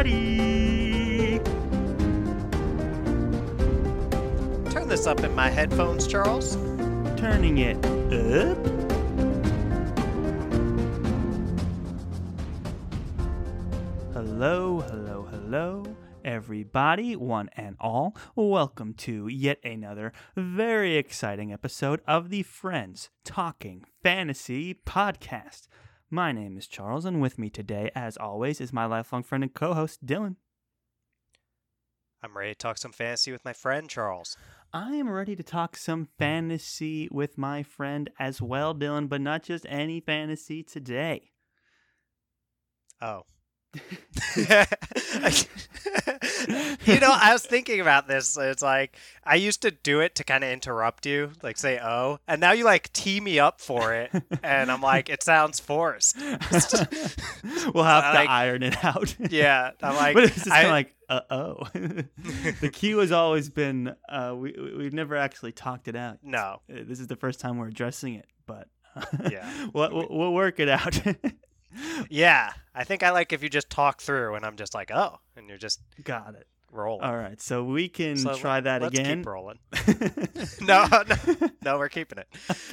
Everybody. Turn this up in my headphones, Charles. Turning it up. Hello, hello, hello, everybody, one and all. Welcome to yet another very exciting episode of the Friends Talking Fantasy Podcast. My name is Charles, and with me today, as always, is my lifelong friend and co host, Dylan. I'm ready to talk some fantasy with my friend, Charles. I am ready to talk some fantasy with my friend as well, Dylan, but not just any fantasy today. Oh. you know, I was thinking about this. It's like I used to do it to kind of interrupt you, like say "oh," and now you like tee me up for it, and I'm like, it sounds forced. we'll have to Like- iron it out. yeah, I'm like, but it's just I- like, uh oh. the cue has always been, uh, we, we- we've never actually talked it out. no, Uh, This is the first time we're addressing it, but Yeah. we'll, we'll, we'll work it out. Yeah, I think I like if you just talk through, and I'm just like, oh, and you're just Got it. rolling. All right, so we can So try that Let's again. keep rolling. no, no, no, we're keeping it.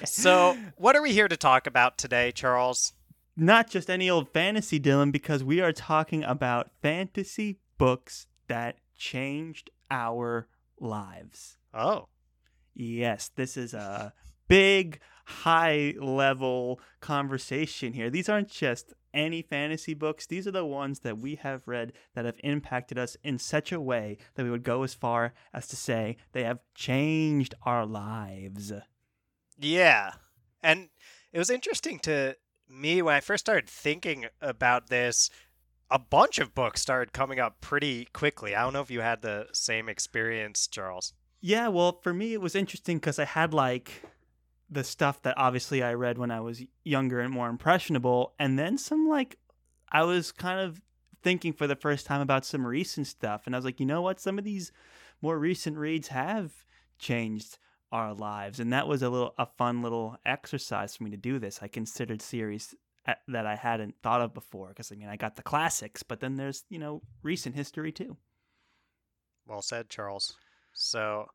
So, what are we here to talk about today, Charles? not just any old fantasy, Dylan, because we are talking about fantasy books that changed our lives. Oh, Yes, this is a big, high level conversation here. These aren't just any fantasy books, these are the ones that we have read that have impacted us in such a way that we would go as far as to say they have changed our lives. yeah. And it was interesting to me when I first started thinking about this. A bunch of books started coming up pretty quickly. I don't know if you had the same experience, Charles. Yeah, well, for me, it was interesting because I had like the stuff that obviously I read when I was younger and more impressionable, and then some like I was kind of thinking for the first time about some recent stuff, and I was like, you know what? Some of these more recent reads have changed our lives, and that was a little a fun little exercise for me to do this. I considered series that I hadn't thought of before because I mean I got the classics, but then there's you know recent history too. Well said, Charles. So,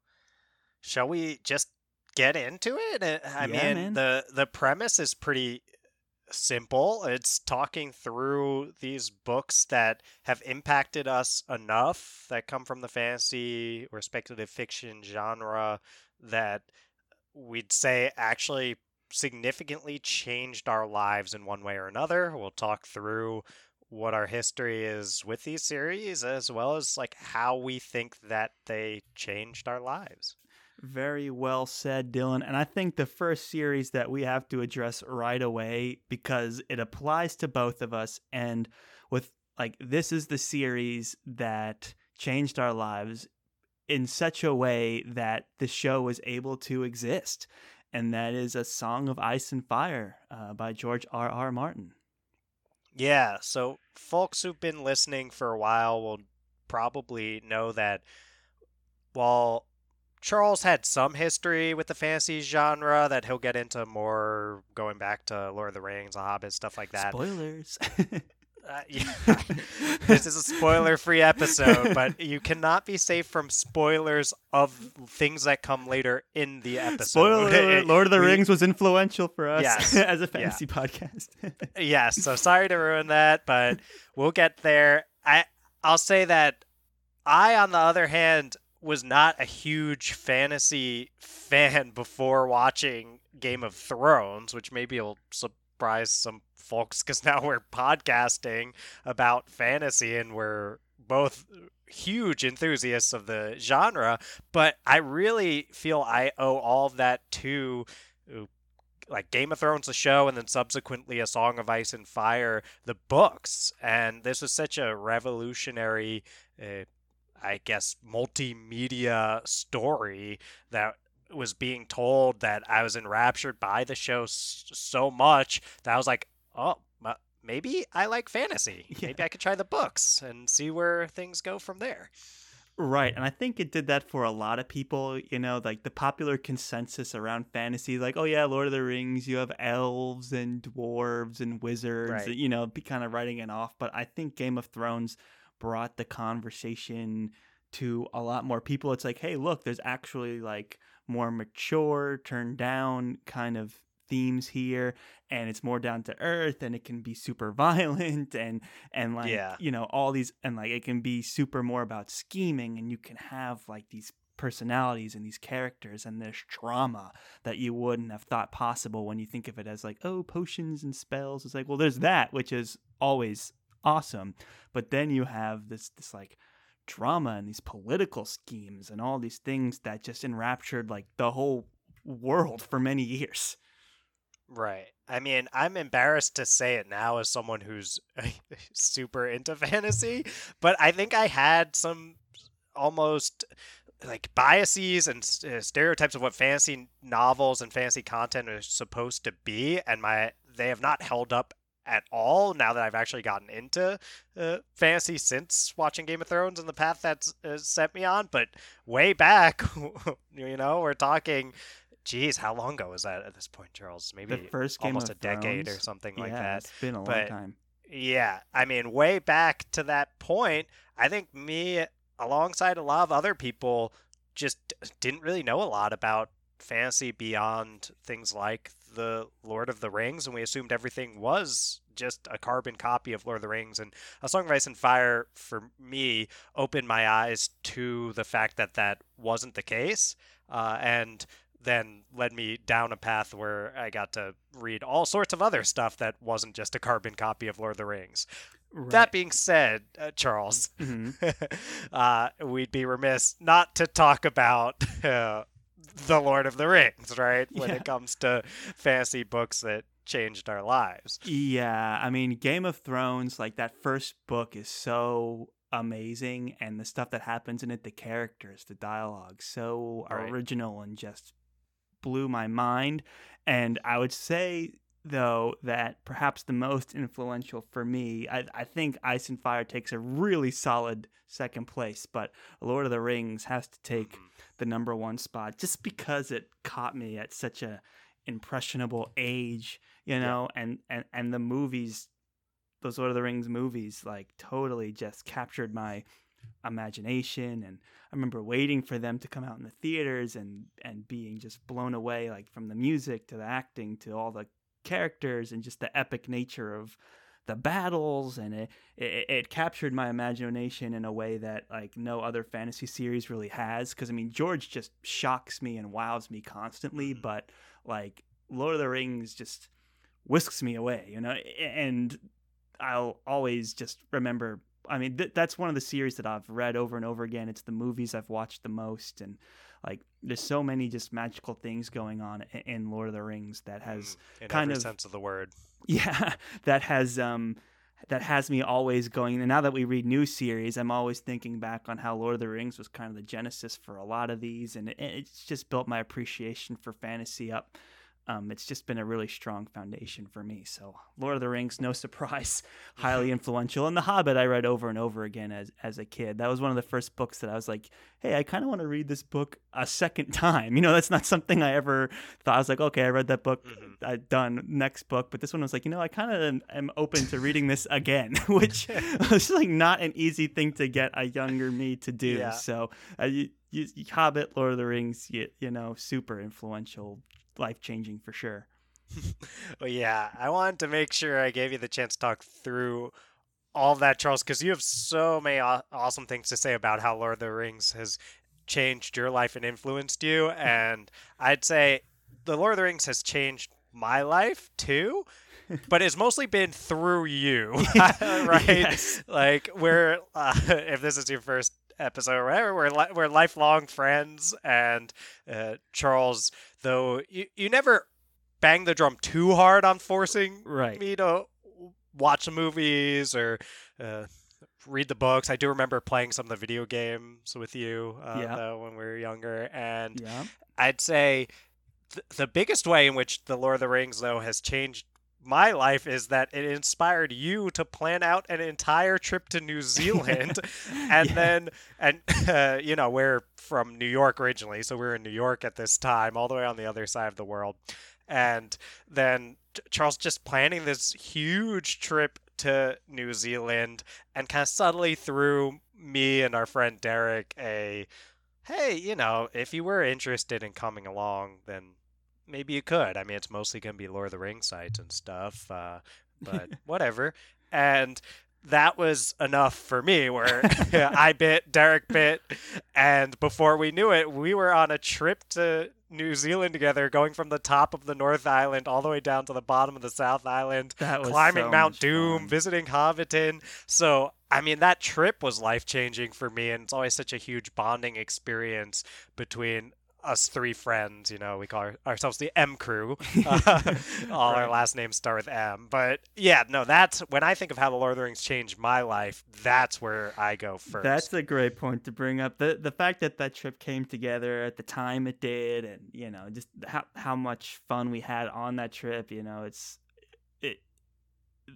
shall we just get into it? Uh, I Yeah, mean, man. the the premise is pretty simple. It's talking through these books that have impacted us enough that come from the fantasy or speculative fiction genre that we'd say actually significantly changed our lives in one way or another. We'll talk through what our history is with these series as well as like how we think that they changed our lives. Very well said, Dylan. And I think the first series that we have to address right away because it applies to both of us. And with like, this is the series that changed our lives in such a way that the show was able to exist. And that is A Song of Ice and Fire uh, by George R. R. Martin. Yeah, so folks who've been listening for a while will probably know that while Charles had some history with the fantasy genre that he'll get into more going back to Lord of the Rings, The Hobbit, stuff like that. Spoilers. Uh, yeah. this is a spoiler free episode, but you cannot be safe from spoilers of things that come later in the episode. Spoiler Lord of the We- Rings was influential for us Yes. as a fantasy podcast. yes, so sorry to ruin that, but we'll get there. I I'll say that I on the other hand was not a huge fantasy fan before watching Game of Thrones, which maybe will surprise some folks cuz now we're podcasting about fantasy and we're both huge enthusiasts of the genre, but I really feel I owe all of that to like Game of Thrones, the show, and then subsequently A Song of Ice and Fire, the books. And this was such a revolutionary, uh, I guess, multimedia story that was being told that I was enraptured by the show s- so much that I was like, oh, maybe I like fantasy. Yeah. Maybe I could try the books and see where things go from there. Right, and I think it did that for a lot of people. You know, like the popular consensus around fantasy, like, oh yeah, Lord of the Rings, you have elves and dwarves and wizards. Right. You know, be kind of writing it off. But I think Game of Thrones brought the conversation to a lot more people. It's like, hey, look, there's actually like more mature, turned down kind of themes here and it's more down to earth and it can be super violent and and like Yeah. you know all these and like it can be super more about scheming and you can have like these personalities and these characters and there's drama that you wouldn't have thought possible when you think of it as like oh potions and spells it's like well there's that which is always awesome but then you have this this like drama and these political schemes and all these things that just enraptured like the whole world for many years Right. I mean, I'm embarrassed to say it now as someone who's super into fantasy, but I think I had some almost like biases and uh, stereotypes of what fantasy novels and fantasy content are supposed to be, and my they have not held up at all now that I've actually gotten into uh, fantasy since watching Game of Thrones and the path that's uh, set me on. But way back, you know, we're talking. Geez, how long ago was that at this point, Charles? Maybe the first game almost a decade or Thrones, something like that. it's been a long But- time Yeah, I mean, way back to that point, I think me, alongside a lot of other people, just didn't really know a lot about fantasy beyond things like the Lord of the Rings, and we assumed everything was just a carbon copy of Lord of the Rings. And A Song of Ice and Fire, for me, opened my eyes to the fact that that wasn't the case, uh, and then led me down a path where I got to read all sorts of other stuff that wasn't just a carbon copy of Lord of the Rings. That being said, uh, Charles, Mhm. uh, we'd be remiss not to talk about uh, the Lord of the Rings, right? When Yeah. it comes to fantasy books that changed our lives. Yeah, I mean, Game of Thrones, like that first book is so amazing, and the stuff that happens in it, the characters, the dialogue, so Right. original and just blew my mind. And I would say, though, that perhaps the most influential for me, I, I think Ice and Fire takes a really solid second place, but Lord of the Rings has to take Mhm. the number one spot just because it caught me at such a impressionable age you Yeah. know and and and the movies those lord of the rings movies like totally just captured my imagination and i remember waiting for them to come out in the theaters and and being just blown away like from the music to the acting to all the characters and just the epic nature of the battles and it, it it captured my imagination in a way that like no other fantasy series really has because i mean george just shocks me and wows me constantly Mhm. but like lord of the rings just whisks me away you know and i'll always just remember i mean th- that's one of the series that i've read over and over again it's the movies i've watched the most and like there's so many just magical things going on in lord of the rings that has Mm, in kind of- sense of the word. yeah that has um that has me always going and now that we read new series i'm always thinking back on how lord of the rings was kind of the genesis for a lot of these and it, it's just built my appreciation for fantasy up um, it's just been a really strong foundation for me so lord of the rings no surprise highly influential and the hobbit i read over and over again as, as a kid that was one of the first books that i was like hey i kind of want to read this book a second time you know that's not something i ever thought i was like okay i read that book Mhm. I done next book, but this one was like, you know, I kind of am, am open to reading this again, which was like not an easy thing to get a younger me to do. Yeah. So, uh, you, you, Hobbit, Lord of the Rings, you, you know, super influential, life changing for sure. Well, yeah, I wanted to make sure I gave you the chance to talk through all that, Charles, because you have so many aw- awesome things to say about how Lord of the Rings has changed your life and influenced you. And I'd say the Lord of the Rings has changed my life too, but it's mostly been through you, right? Yes. Like we're uh, if this is your first episode whatever, we're li- we're lifelong friends, and uh, Charles, though you you never bang the drum too hard on forcing Right. me to watch the movies or uh, read the books. I do remember playing some of the video games with you uh, Yeah. though, when we were younger, and Yeah. I'd say th- the biggest way in which the Lord of the Rings though has changed my life is that it inspired you to plan out an entire trip to New Zealand, and Yeah. then and uh, you know we're from New York originally, so we're in New York at this time, all the way on the other side of the world, and then Charles just planning this huge trip to New Zealand, and kind of subtly threw me and our friend Derek a, hey, you know, if you were interested in coming along, then maybe you could. I mean, it's mostly going to be Lord of the Rings sites and stuff, uh, but whatever. And that was enough for me where I bit, Derek bit, and before we knew it, we were on a trip to New Zealand together, going from the top of the North Island all the way down to the bottom of the South Island, climbing so Mount Doom, fun. visiting Hobbiton. So, I mean, that trip was life changing for me, and it's always such a huge bonding experience between us three friends. You know, we call our, ourselves the M Crew. Uh, all our last names start with M. But yeah, no, that's when I think of how the Lord of the Rings changed my life. That's where I go first. That's a great point to bring up. The the fact that that trip came together at the time it did, and you know, just how how much fun we had on that trip. You know, it's it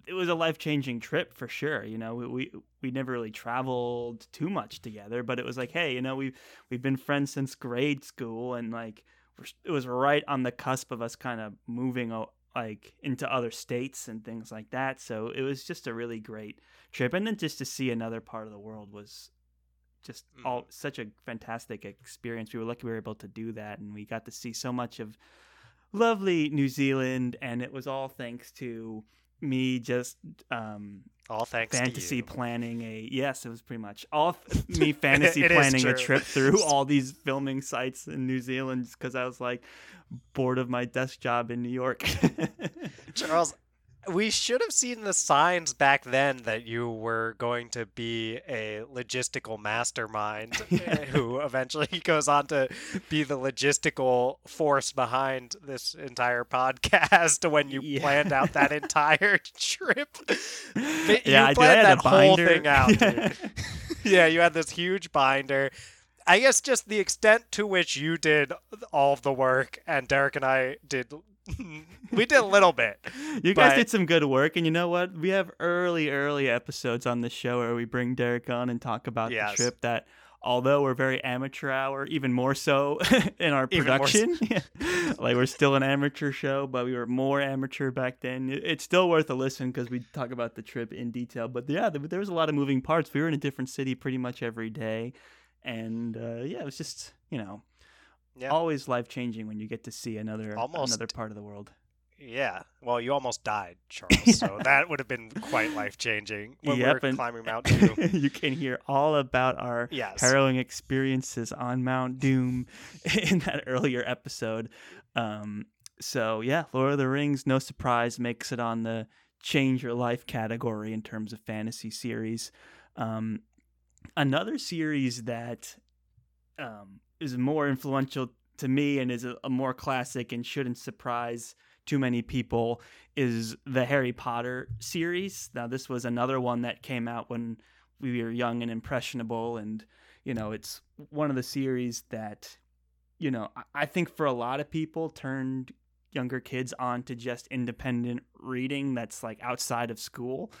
it was a life changing trip for sure. You know, we, we we never really traveled too much together, but it was like, hey, you know, we we've been friends since grade school, and like it was right on the cusp of us kind of moving like into other states and things like that. So it was just a really great trip, and then just to see another part of the world was just mm. all such a fantastic experience. We were lucky we were able to do that, and we got to see so much of lovely New Zealand, and it was all thanks to me just um all thanks fantasy planning a yes it was pretty much. All me fantasy planning a trip through all these filming sites in new zealand because i was like bored of my desk job in new york. Charles, we should have seen the signs back then that you were going to be a logistical mastermind who eventually goes on to be the logistical force behind this entire podcast when you Yeah. planned out that entire trip. But Yeah, I did. I planned that whole binder. thing out, dude. yeah, you had this huge binder. I guess just the extent to which you did all of the work and Derek and I did we did a little bit. you guys But- did some good work and you know what we have early early episodes on the show where we bring derek on and talk about Yes. the trip that although we're very amateur hour even more so in our more so. production like we're still an amateur show but we were more amateur back then it's still worth a listen because we talk about the trip in detail but yeah there, there was a lot of moving parts we were in a different city pretty much every day and uh, yeah it was just you know Yeah. always life changing when you get to see another Almost- another part of the world Yeah. Well, you almost died, Charles. So that would have been quite life changing when we Yep, were climbing Mount Doom. you can hear all about our Yes. harrowing experiences on Mount Doom in that earlier episode. Um, so yeah, Lord of the Rings, no surprise, makes it on the change your life category in terms of fantasy series. Um, another series that um, is more influential to me and is a, a more classic and shouldn't surprise too many people is the Harry Potter series. Now, this was another one that came out when we were young and impressionable, and you know, it's one of the series that, you know, I- I think for a lot of people turned younger kids on to just independent reading that's like outside of school,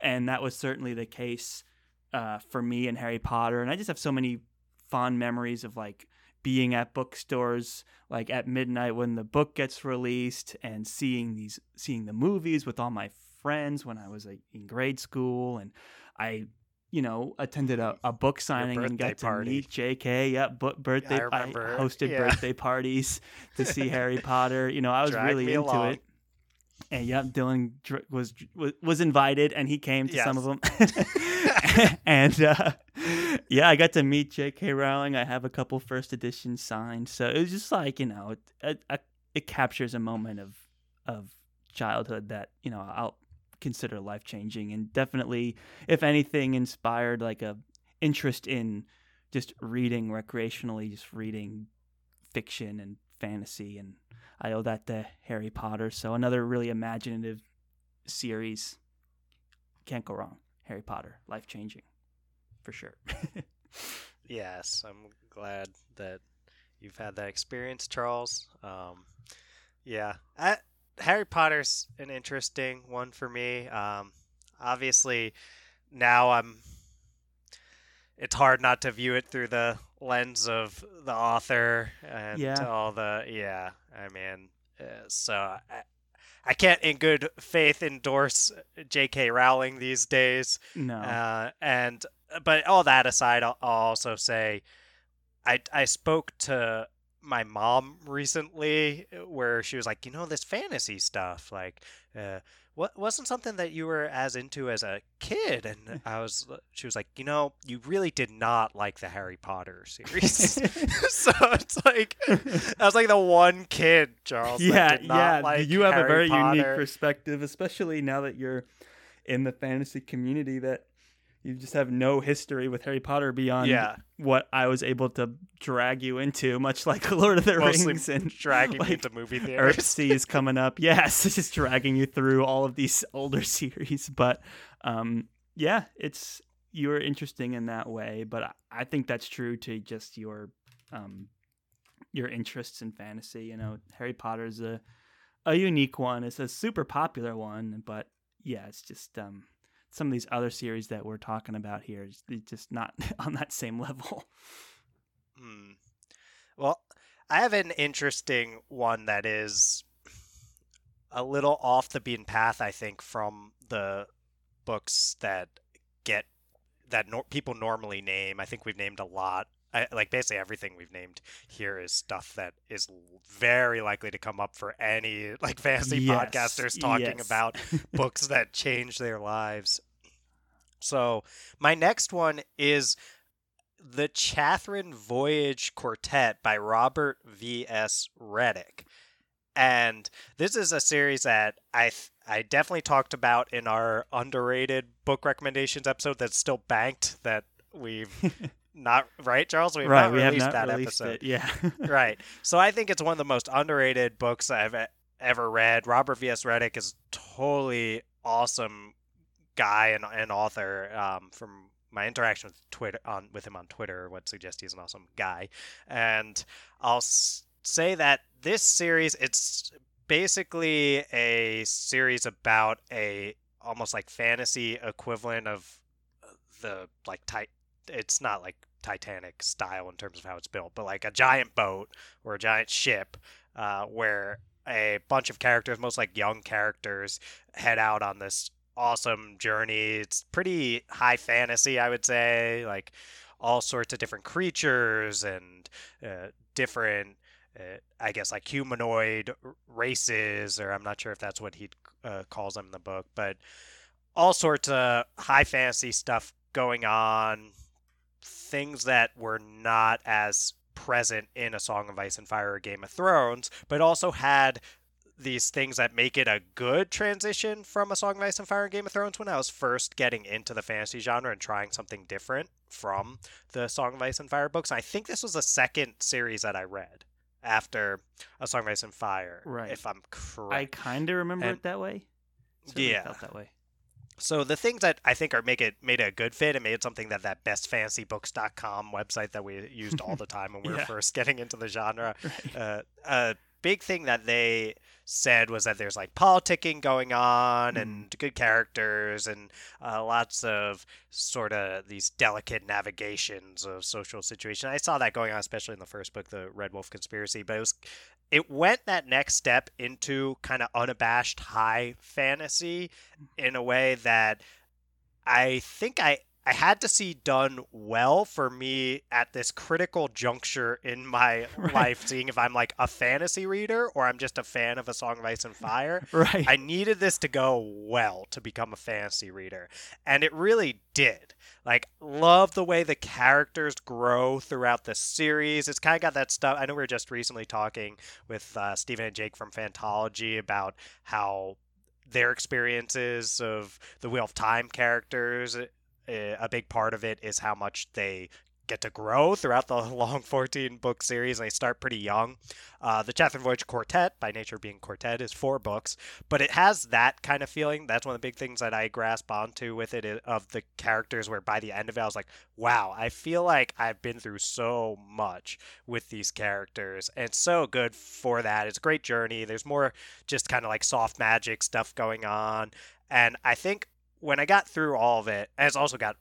and that was certainly the case uh, for me and Harry Potter. And I just have so many fond memories of like being at bookstores like at midnight when the book gets released and seeing these seeing the movies with all my friends when I was like, in grade school. And I you know attended a, a book signing and got to party. meet JK yeah bu- birthday remember, hosted yeah. birthday parties to see Harry Potter. You know I was Drag really into along. it. And yep Dylan dr- was was was invited and he came to some of them and uh, yeah, I got to meet J.K. Rowling. I have a couple first editions signed, so it was just like you know, it, it, it captures a moment of of childhood that you know I'll consider life changing, and definitely, if anything, inspired like a interest in just reading recreationally, just reading fiction and fantasy, and I owe that to Harry Potter. So another really imaginative series. Can't go wrong. Harry Potter, life changing, for sure. Yes, I'm glad that you've had that experience, Charles. Um, yeah, I Harry Potter's an interesting one for me. Um, obviously, now I'm. It's hard not to view it through the lens of the author and Yeah. all the yeah. I mean, uh, so I, I can't in good faith endorse J.K. Rowling these days. No. Uh, and but all that aside, I'll, I'll also say, I I spoke to my mom recently where she was like, you know, this fantasy stuff, like, uh, what wasn't something that you were as into as a kid, and I was, uh, she was like, you know, you really did not like the Harry Potter series, so it's like, I was like the one kid, Charles. that yeah, did not yeah. like you have a Harry very unique perspective, especially now that you're in the fantasy community that you just have no history with Harry Potter beyond Yeah. what I was able to drag you into, much like Lord of the Mostly Rings and dragging like, into movie theaters. Earthsea is coming up. Yes, it's just dragging you through all of these older series. But um, yeah, it's you're interesting in that way. But I, I think that's true to just your um, your interests in fantasy. You know, Harry Potter's a a unique one. It's a super popular one, but yeah, it's just um, some of these other series that we're talking about here is just not on that same level. Hmm. Well, I have an interesting one that is a little off the beaten path, I think, from the books that get that nor- people normally name. I think we've named a lot. I, like basically everything we've named here is stuff that is very likely to come up for any like fantasy Yes, podcasters talking yes. about books that change their lives. So my next one is the Chathrand Voyage Quartet by Robert V. S. Redick. And this is a series that I th- I definitely talked about in our underrated book recommendations episode that's still banked that we've not right Charles we've right, not we have released not that released episode it. Yeah, right. So I think it's one of the most underrated books I've ever read. Robert V.S. Redick is totally awesome guy and, and author. Um, from my interaction with Twitter on with him on Twitter, would suggest he's an awesome guy. And I'll s- say that this series it's basically a series about a almost like fantasy equivalent of the like ti- it's not like Titanic style in terms of how it's built, but like a giant boat or a giant ship uh, where a bunch of characters, most like young characters, head out on this awesome journey. It's pretty high fantasy, I would say, like all sorts of different creatures and uh, different. Uh, I guess like humanoid races, or I'm not sure if that's what he uh, calls them in the book, but all sorts of high fantasy stuff going on things that were not as present in a Song of Ice and Fire or Game of Thrones, but also had these things that make it a good transition from a Song of Ice and Fire and Game of Thrones when I was first getting into the fantasy genre and trying something different from the Song of Ice and Fire books. And I think this was the second series that I read after a Song of Ice and Fire, Right. if I'm correct. I kind of remember And- it that way. Certainly Yeah. felt that way. So the things that I think are make it made it a good fit and made it something that that bestfantasybooks.com website that we used all the time when we were Yeah. first getting into the genre. Right. Uh, a big thing that they said was that there's like politicking going on Mm. and good characters and uh, lots of sort of these delicate navigations of social situation. I saw that going on, especially in the first book, the Red Wolf Conspiracy. But it was it went that next step into kind of unabashed high fantasy in a way that I think I I had to see done well for me at this critical juncture in my Right. life, seeing if I'm like a fantasy reader or I'm just a fan of A Song of Ice and Fire. Right. I needed this to go well to become a fantasy reader, and it really did. Like, love the way the characters grow throughout the series. It's kind of got that stuff. I know we were just recently talking with uh, Stephen and Jake from Fantology about how their experiences of the Wheel of Time characters. Uh, A big part of it is how much they get to grow throughout the long 14 book series they start pretty young. Uh, the Chathrand Voyage Quartet, by nature being quartet, is four books, but it has that kind of feeling. That's one of the big things that I grasp onto with it of the characters, where by the end of it, I was like, wow, I feel like I've been through so much with these characters. And so good for that. It's a great journey. There's more just kind of like soft magic stuff going on. And I think when I got through all of it, it's also got,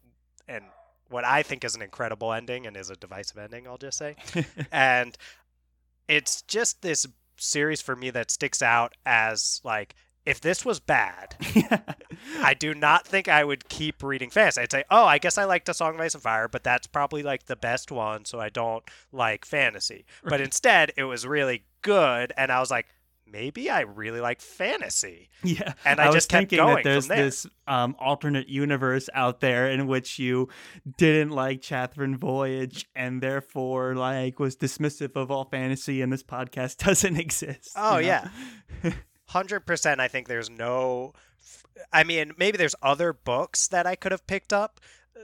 and what I think is an incredible ending and is a divisive ending, I'll just say. and it's just this series for me that sticks out as like if this was bad, I do not think I would keep reading fantasy. I'd say, oh, I guess I liked the Song of Ice and Fire, but that's probably like the best one, so I don't like fantasy. But instead, it was really good, and I was like, maybe I really like fantasy. Yeah, and I, I just was thinking that there's there. this um, alternate universe out there in which you didn't like Chathrand Voyage and therefore like was dismissive of all fantasy, and this podcast doesn't exist. Oh you know? yeah, hundred percent. I think there's no. I mean, maybe there's other books that I could have picked up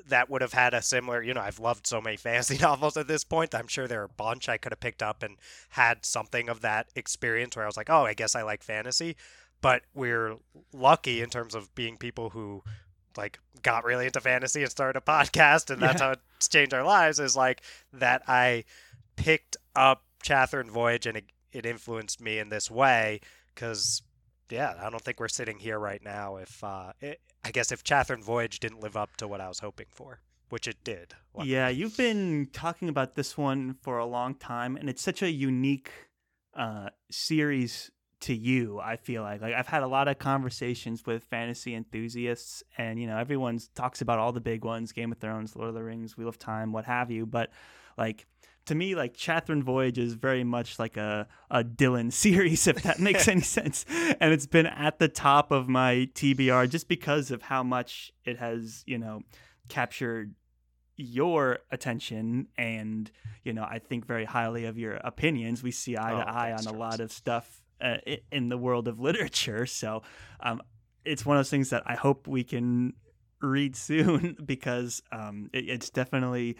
that would have had a similar, you know, I've loved so many fantasy novels at this point. I'm sure there are a bunch I could have picked up and had something of that experience where I was like, oh, I guess I like fantasy. But we're lucky in terms of being people who like got really into fantasy and started a podcast and that's yeah. how it's changed our lives is like that I picked up Chathrand Voyage and it, it influenced me in this way because yeah, I don't think we're sitting here right now if uh, it, I guess if Chathrand Voyage didn't live up to what I was hoping for, which it did. Yeah, you've been talking about this one for a long time, and it's such a unique uh, series to you. I feel like like I've had a lot of conversations with fantasy enthusiasts, and you know everyone talks about all the big ones: Game of Thrones, Lord of the Rings, Wheel of Time, what have you. But like to me, like Chathrand Voyage is very much like a, a Dylan series, if that makes any sense. And it's been at the top of my TBR just because of how much it has, you know, captured your attention and, you know, I think very highly of your opinions. We see eye to oh, eye on a lot of stuff uh, in the world of literature. So um, it's one of those things that I hope we can read soon because um, it, it's definitely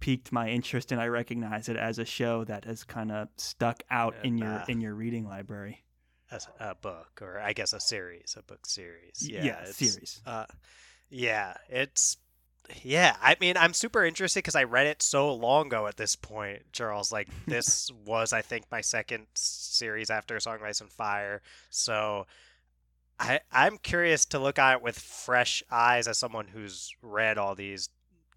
piqued my interest and I recognize it as a show that has kind of stuck out in your uh, in your reading library. As a book, or I guess a series, a book series. Yeah, yeah series. Uh, yeah, it's yeah. I mean, I'm super interested because I read it so long ago. At this point, Charles, like this was, I think, my second series after Song of Ice and Fire. So. I, I'm curious to look at it with fresh eyes as someone who's read all these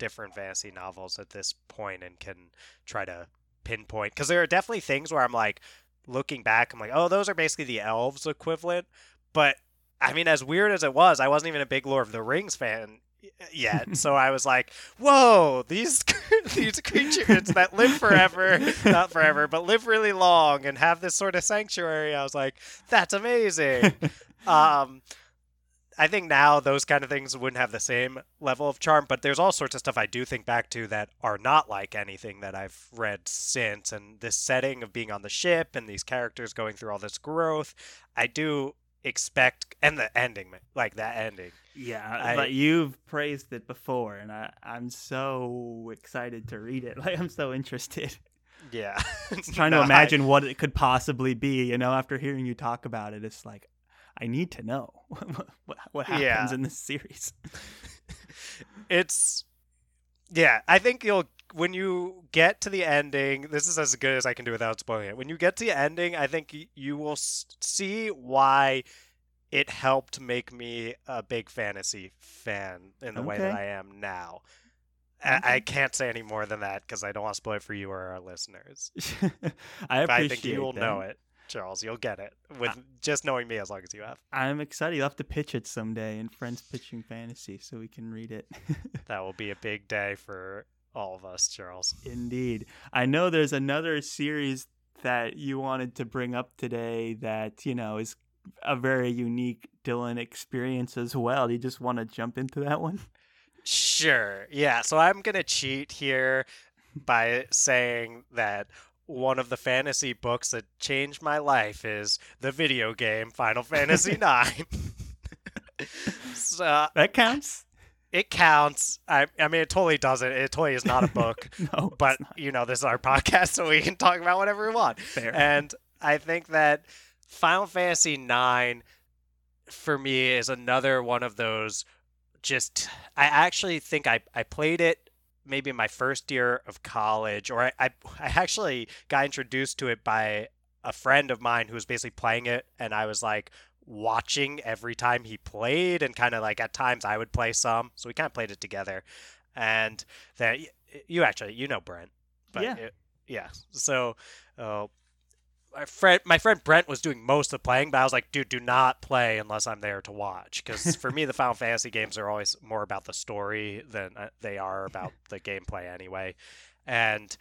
different fantasy novels at this point and can try to pinpoint because there are definitely things where I'm like looking back, I'm like, oh, those are basically the elves equivalent. But I mean, as weird as it was, I wasn't even a big Lord of the Rings fan yet. so I was like, whoa, these these creatures that live forever, not forever, but live really long and have this sort of sanctuary. I was like, that's amazing. um, I think now those kind of things wouldn't have the same level of charm, but there's all sorts of stuff I do think back to that are not like anything that I've read since. And this setting of being on the ship and these characters going through all this growth, I do expect, and the ending, like that ending. Yeah, I, but you've praised it before, and I, I'm so excited to read it. Like, I'm so interested. Yeah. trying no, to imagine I, what it could possibly be, you know, after hearing you talk about it, it's like, I need to know what, what happens yeah. in this series. it's yeah, I think you'll when you get to the ending. This is as good as I can do without spoiling it. When you get to the ending, I think you will see why it helped make me a big fantasy fan in the okay. way that I am now. I, I can't say any more than that because I don't want to spoil it for you or our listeners. I appreciate. I think you will know it. Charles. You'll get it with just knowing me as long as you have. I'm excited. You'll have to pitch it someday in Friends Pitching Fantasy so we can read it. that will be a big day for all of us, Charles. Indeed. I know there's another series that you wanted to bring up today that, you know, is a very unique Dylan experience as well. Do you just want to jump into that one? Sure. Yeah. So I'm going to cheat here by saying that one of the fantasy books that changed my life is the video game Final Fantasy IX. so uh, that counts. it counts. I, I mean, it totally doesn't. It totally is not a book. no, but you know, this is our podcast, so we can talk about whatever we want. fair. And I think that Final Fantasy IX for me is another one of those. Just, I actually think I I played it maybe in my first year of college, or I I, I actually got introduced to it by a friend of mine who was basically playing it, and I was like watching every time he played, and kind of like at times I would play some, so we kind of played it together. And then you actually you know Brent, but Yeah. it- yeah. So uh, my friend my friend Brent was doing most of the playing, but I was like, dude, do not play unless I'm there to watch, because for me the Final Fantasy games are always more about the story than uh, they are about the gameplay anyway, and.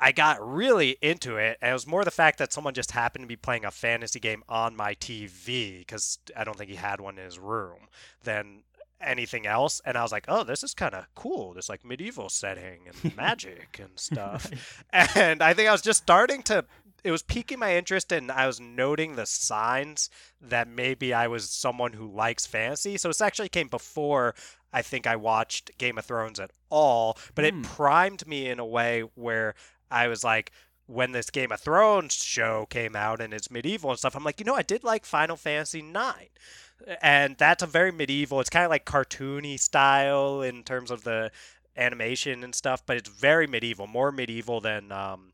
I got really into it, and it was more the fact that someone just happened to be playing a fantasy game on my TV because I don't think he had one in his room than anything else. And I was like, oh, this is kind of cool. This like medieval setting and magic and stuff. And I think I was just starting to. It was piquing my interest, and I was noting the signs that maybe I was someone who likes fantasy. So this actually came before I think I watched Game of Thrones at all, but Hmm. it primed me in a way where I was like, when this Game of Thrones show came out and it's medieval and stuff, I'm like, you know, I did like Final Fantasy IX. And that's a very medieval, it's kind of like cartoony style in terms of the animation and stuff, but it's very medieval, more medieval than um,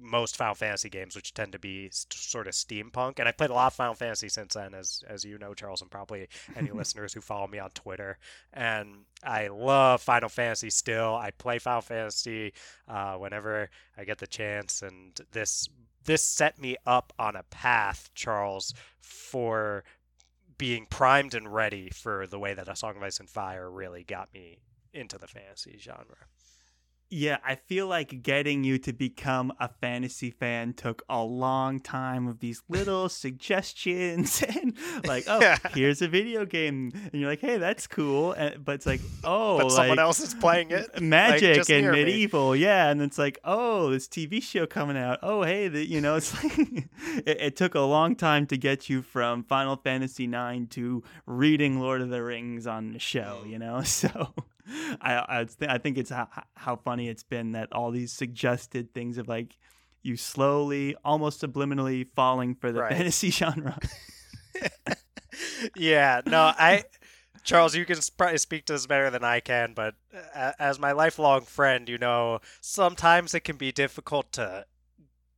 most Final Fantasy games, which tend to be st- sort of steampunk. And I played a lot of Final Fantasy since then, as as you know, Charles, and probably any listeners who follow me on Twitter. And I love Final Fantasy still. I play Final Fantasy uh, whenever I get the chance, and this this set me up on a path, Charles, for being primed and ready for the way that A Song of Ice and Fire really got me into the fantasy genre. Yeah, I feel like getting you to become a fantasy fan took a long time of these little suggestions and like, oh, Yeah. here's a video game, and you're like, hey, that's cool, and, but it's like, oh, but someone else is playing it. magic just and near me. medieval, yeah, and it's like, oh, this TV show coming out. Oh, hey, the, you know, it's like it, it took a long time to get you from Final Fantasy IX to reading Lord of the Rings on the show, Mm. you know. So, I I, th- I think it's how how funny it's been that all these suggested things of like you slowly, almost subliminally falling for the Right. fantasy genre. yeah, no, I, Charles, you can probably speak to this better than I can, but uh, as my lifelong friend, you know, sometimes it can be difficult to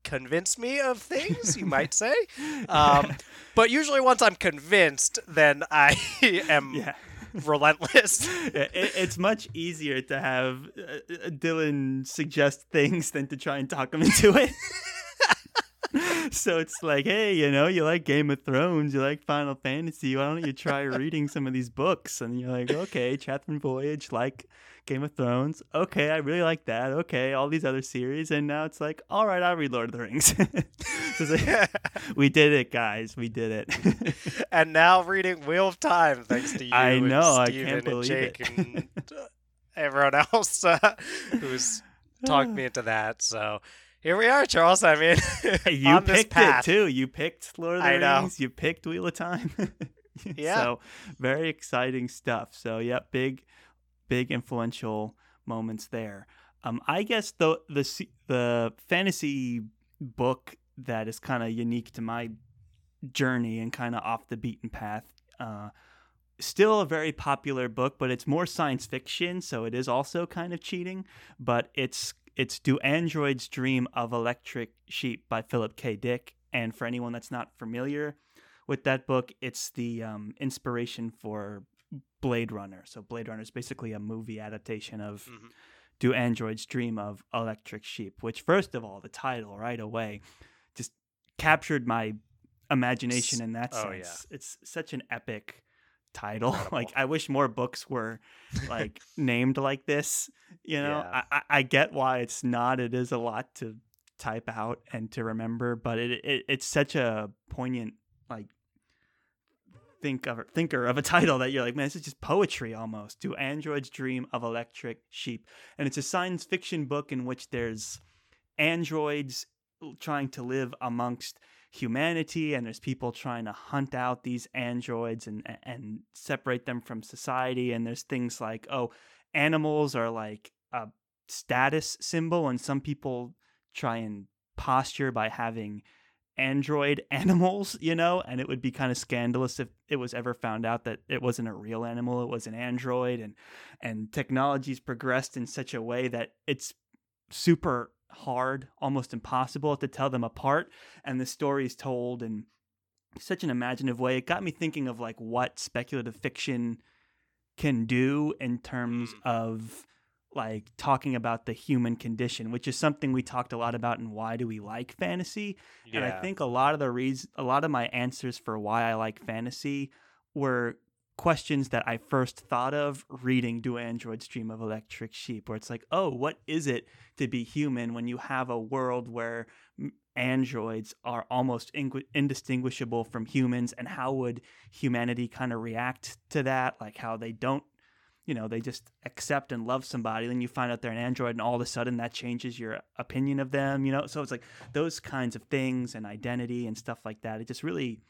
convince me of things, you might say. Um, but usually, once I'm convinced, then I am yeah. relentless. it, it- it's much easier to have uh, uh, Dylan suggest things than to try and talk him into it. so it's like, hey, you know, you like Game of Thrones, you like Final Fantasy. Why don't you try reading some of these books? And you're like, okay, Chathrand Voyage, like Game of Thrones. Okay, I really like that. Okay, all these other series, and now it's like, all right, I'll read Lord of the Rings. So like, we did it, guys. We did it. and now reading Wheel of Time, thanks to you. I know, I can't and believe Jake it. and uh, everyone else uh, who's talked me into that. So here we are, Charles. I mean, you picked it too. You picked Lord of the I know. Rings. You picked Wheel of Time. Yeah. So very exciting stuff. So yeah, big, big influential moments there. Um, I guess the the the fantasy book that is kind of unique to my journey and kind of off the beaten path. Uh, still a very popular book, but it's more science fiction, so it is also kind of cheating. But it's it's Do Androids Dream of Electric Sheep by Philip K. Dick. And for anyone that's not familiar with that book, it's the um, inspiration for Blade Runner. So Blade Runner is basically a movie adaptation of Mhm. Do Androids Dream of Electric Sheep, which first of all, the title right away just captured my imagination in that Oh, sense. It's such an epic title. Incredible. like I wish more books were like named like this. You know, Yeah. I, I, I get why it's not. It is a lot to type out and to remember, but it, it it's such a poignant like think of thinker of a title that you're like, man, this is just poetry almost. Do androids dream of electric sheep? And it's a science fiction book in which there's androids trying to live amongst humanity and there's people trying to hunt out these androids and and separate them from society and there's things like oh animals are like a status symbol and some people try and posture by having android animals, you know, and it would be kind of scandalous if it was ever found out that it wasn't a real animal, it was an android and and technology's progressed in such a way that it's super hard, almost impossible to tell them apart and the story is told in such an imaginative way. It got me thinking of like what speculative fiction can do in terms Mm. of like talking about the human condition, which is something we talked a lot about in why do we like fantasy. And I think a lot of the reasons, a lot of my answers for why I like fantasy were questions that I first thought of reading Do Androids Dream of Electric Sheep, where it's like, oh, what is it to be human when you have a world where androids are almost ingu- indistinguishable from humans, and how would humanity kind of react to that? Like how they don't you know they just accept and love somebody then you find out they're an android and all of a sudden that changes your opinion of them you know? So it's like those kinds of things and identity and stuff like that. It just really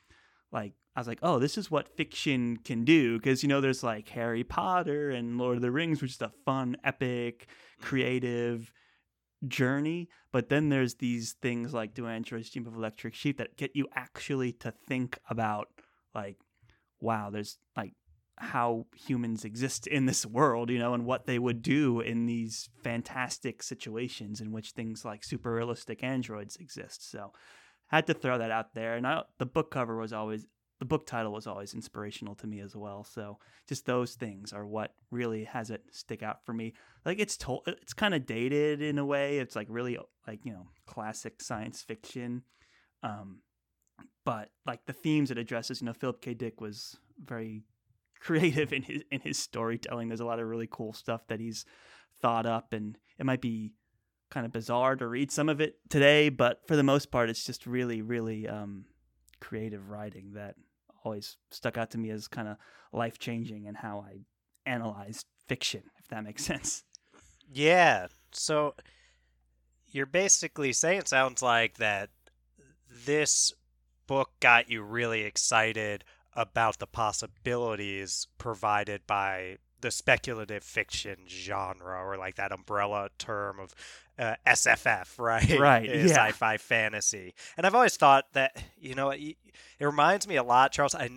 like i was like oh this is what fiction can do because you know there's like harry potter and lord of the rings which is a fun epic mm-hmm. creative journey but then there's these things like do androids dream of electric sheep that get you actually to think about like wow there's like how humans exist in this world, you know, and what they would do in these fantastic situations in which things like super realistic androids exist. So, had to throw that out there. And I, the book cover was always the book title was always inspirational to me as well. So, just those things are what really has it stick out for me. Like it's told, it's kind of dated in a way. It's like really like you know classic science fiction. Um, but like the themes it addresses, you know, Philip K. Dick was very creative in his in his storytelling. There's a lot of really cool stuff that he's thought up, and it might be kind of bizarre to read some of it today, but for the most part, it's just really, really um, creative writing that always stuck out to me as kind of life changing and how I analyzed fiction, if that makes sense. Yeah. So you're basically saying it sounds like that this book got you really excited about the possibilities provided by the speculative fiction genre or like that umbrella term of uh, SFF, right? Right, yeah. Sci-fi fantasy. And I've always thought that, you know, it, it reminds me a lot, Charles. I,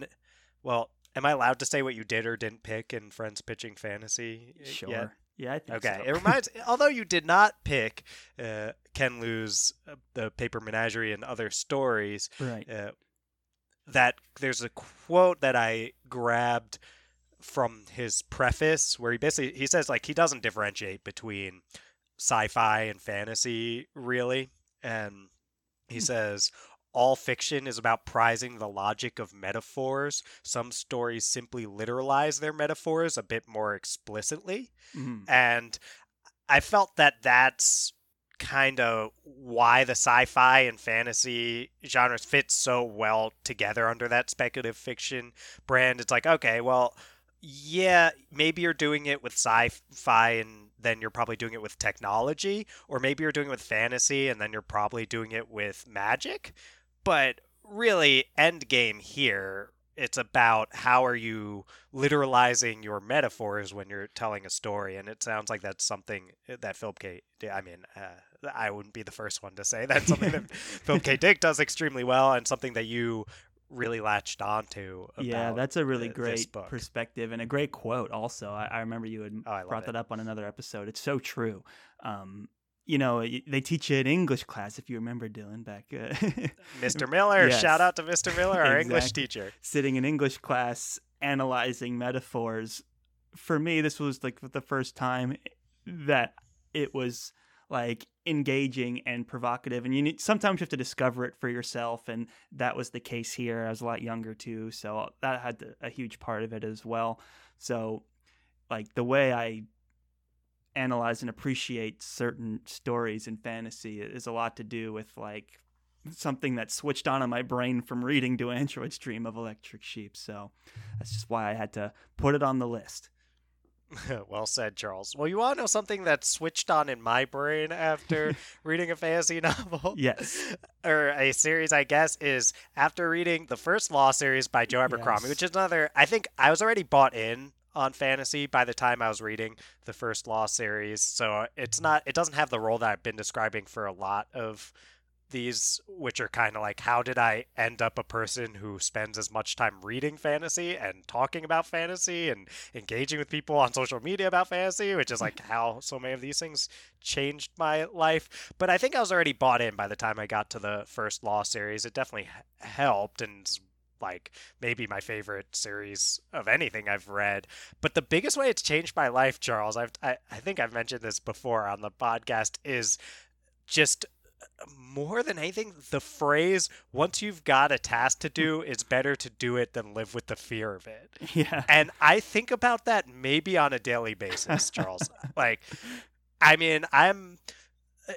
well, am I allowed to say what you did or didn't pick in Friends Pitching Fantasy? uh, Sure. yet? Yeah, I think Okay, so. it reminds. although you did not pick uh, Ken Liu's uh, the Paper Menagerie and other stories, right. uh, that there's a quote that I grabbed from his preface where he basically he says like he doesn't differentiate between sci-fi and fantasy really, and he Hmm. says. All fiction is about prizing the logic of metaphors. Some stories simply literalize their metaphors a bit more explicitly Mhm. and I felt that that's kind of why the sci-fi and fantasy genres fit so well together under that speculative fiction brand. It's like, okay, well, yeah, maybe you're doing it with sci-fi and then you're probably doing it with technology, or maybe you're doing it with fantasy and then you're probably doing it with magic. But really, end game here, it's about how are you literalizing your metaphors when you're telling a story, and it sounds like that's something that Philip K. I mean, uh, I wouldn't be the first one to say that's something that Philip K. Dick does extremely well, and something that you really latched onto. About, yeah, that's a really great perspective and a great quote. Also, I, I remember you had Oh, brought it. that up on another episode. It's so true. Um, you know, they teach you in English class if you remember Dylan back. Uh, Mr. Miller. Yes. Shout out to Mr. Miller, our English teacher. sitting in English class analyzing metaphors. For me, this was like the first time that it was like engaging and provocative and you need sometimes you have to discover it for yourself and that was the case here i was a lot younger too so that had a huge part of it as well so like the way i analyze and appreciate certain stories in fantasy is a lot to do with like something that switched on in my brain from reading Do Androids Dream of Electric Sheep. So that's just why I had to put it on the list. well said, Charles. Well, you want to know something that switched on in my brain after reading a fantasy novel? Yes. or a series, I guess, is after reading the first Law series by Joe Abercrombie, Yes. which is another. I think I was already bought in on fantasy by the time I was reading the first Law series, so it's not. It doesn't have the role that I've been describing for a lot of these which are kind of like how did i end up a person who spends as much time reading fantasy and talking about fantasy and engaging with people on social media about fantasy which is like how so many of these things changed my life but i think i was already bought in by the time i got to the first law series it definitely helped and like maybe my favorite series of anything I've read. But the biggest way it's changed my life, Charles, I've, I, I think I've mentioned this before on the podcast, is just more than anything, the phrase "once you've got a task to do, it's better to do it than live with the fear of it." Yeah. And I think about that maybe on a daily basis, Charles. like, I mean, I'm. uh,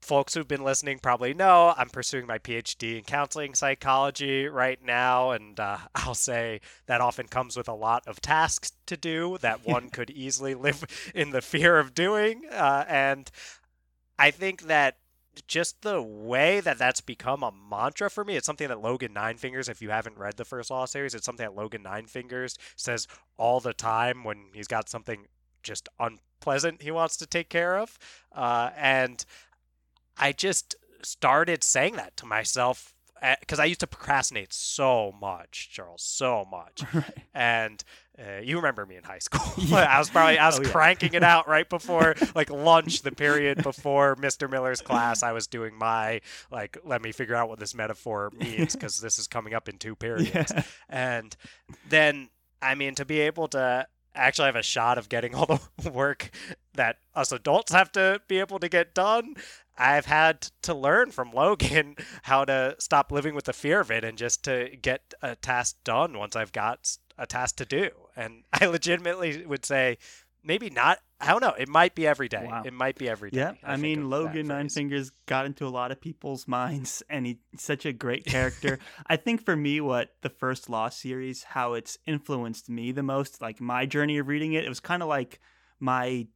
Folks who've been listening probably know I'm pursuing my PhD in counseling psychology right now, and uh, I'll say that often comes with a lot of tasks to do that one could easily live in the fear of doing. Uh, and I think that just the way that that's become a mantra for me, it's something that Logan Nine Fingers, if you haven't read the first Law series, it's something that Logan Nine Fingers says all the time when he's got something just unpleasant he wants to take care of. Uh, and I just started saying that to myself because I used to procrastinate so much, Charles, so much. Right. And uh, you remember me in high school. Yeah. I was probably I was Oh, yeah. cranking it out right before like lunch, the period before Mr. Miller's class. I was doing my like let me figure out what this metaphor means because this is coming up in two periods. Yeah. And then I mean to be able to actually have a shot of getting all the work that us adults have to be able to get done. I've had to learn from Logan how to stop living with the fear of it and just to get a task done once I've got a task to do. And I legitimately would say maybe not. I don't know. It might be every day. Wow. It might be every day. Yeah, I, think mean Logan Nine. Fingers got into a lot of people's minds, and he's such a great character. I think for me, what the first Law series, how it's influenced me the most, like my journey of reading it, it was kind of like my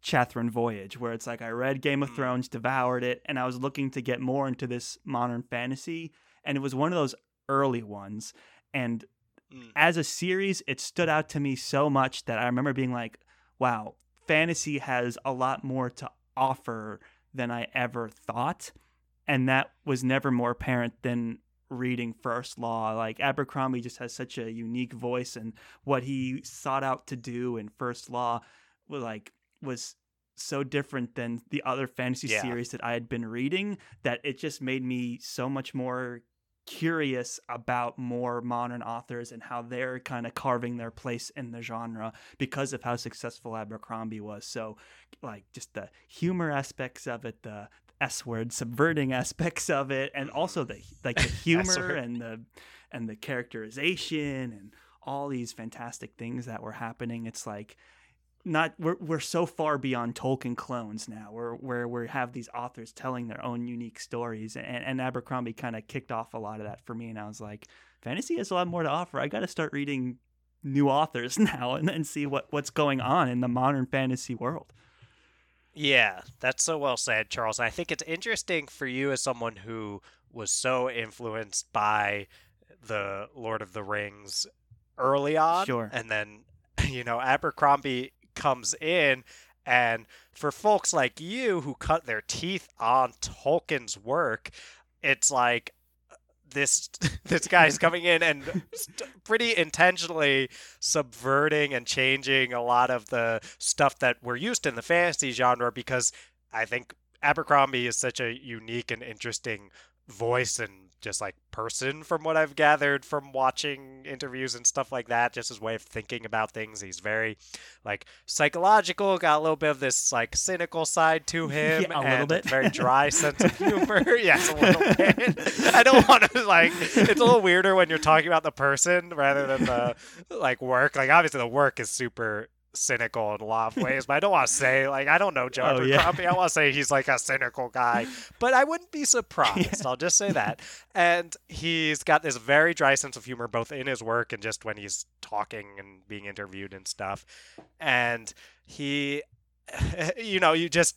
Chathrand voyage, where it's like I read Game of Mm. Thrones, devoured it, and I was looking to get more into this modern fantasy, and it was one of those early ones, and Mm. as a series, it stood out to me so much that I remember being like, wow, fantasy has a lot more to offer than I ever thought. And that was never more apparent than reading First Law. Like Abercrombie just has such a unique voice and what he sought out to do in First Law like was so different than the other fantasy Yeah. series that I had been reading that it just made me so much more curious about more modern authors and how they're kind of carving their place in the genre because of how successful Abercrombie was. So, like, just the humor aspects of it, the S word subverting aspects of it, and also the like the humor and the and the characterization and all these fantastic things that were happening. It's like not we're we're so far beyond Tolkien clones now. Where where we have these authors telling their own unique stories, and, and Abercrombie kind of kicked off a lot of that for me. And I was like, fantasy has a lot more to offer. I got to start reading new authors now and, and see what what's going on in the modern fantasy world. Yeah, that's so well said, Charles. I think it's interesting for you as someone who was so influenced by the Lord of the Rings early on. Sure. And then, you know, Abercrombie comes in. And for folks like you who cut their teeth on Tolkien's work, it's like this this guy's coming in and st- pretty intentionally subverting and changing a lot of the stuff that we're used to in the fantasy genre because I think Abercrombie is such a unique and interesting voice and just like person from what I've gathered from watching interviews and stuff like that just his way of thinking about things. He's very like psychological got a little bit of this like cynical side to him Yeah, a little bit. very dry sense of humor. Yes a little bit. I don't want to like it's a little weirder when you're talking about the person rather than the like work. Like obviously the work is super cynical in a lot of ways, but I don't want to say like I don't know Joe Oh, yeah. Abercrombie. I want to say he's like a cynical guy, but I wouldn't be surprised. I'll just say that. And he's got this very dry sense of humor, both in his work and just when he's talking and being interviewed and stuff. And he, you know, you just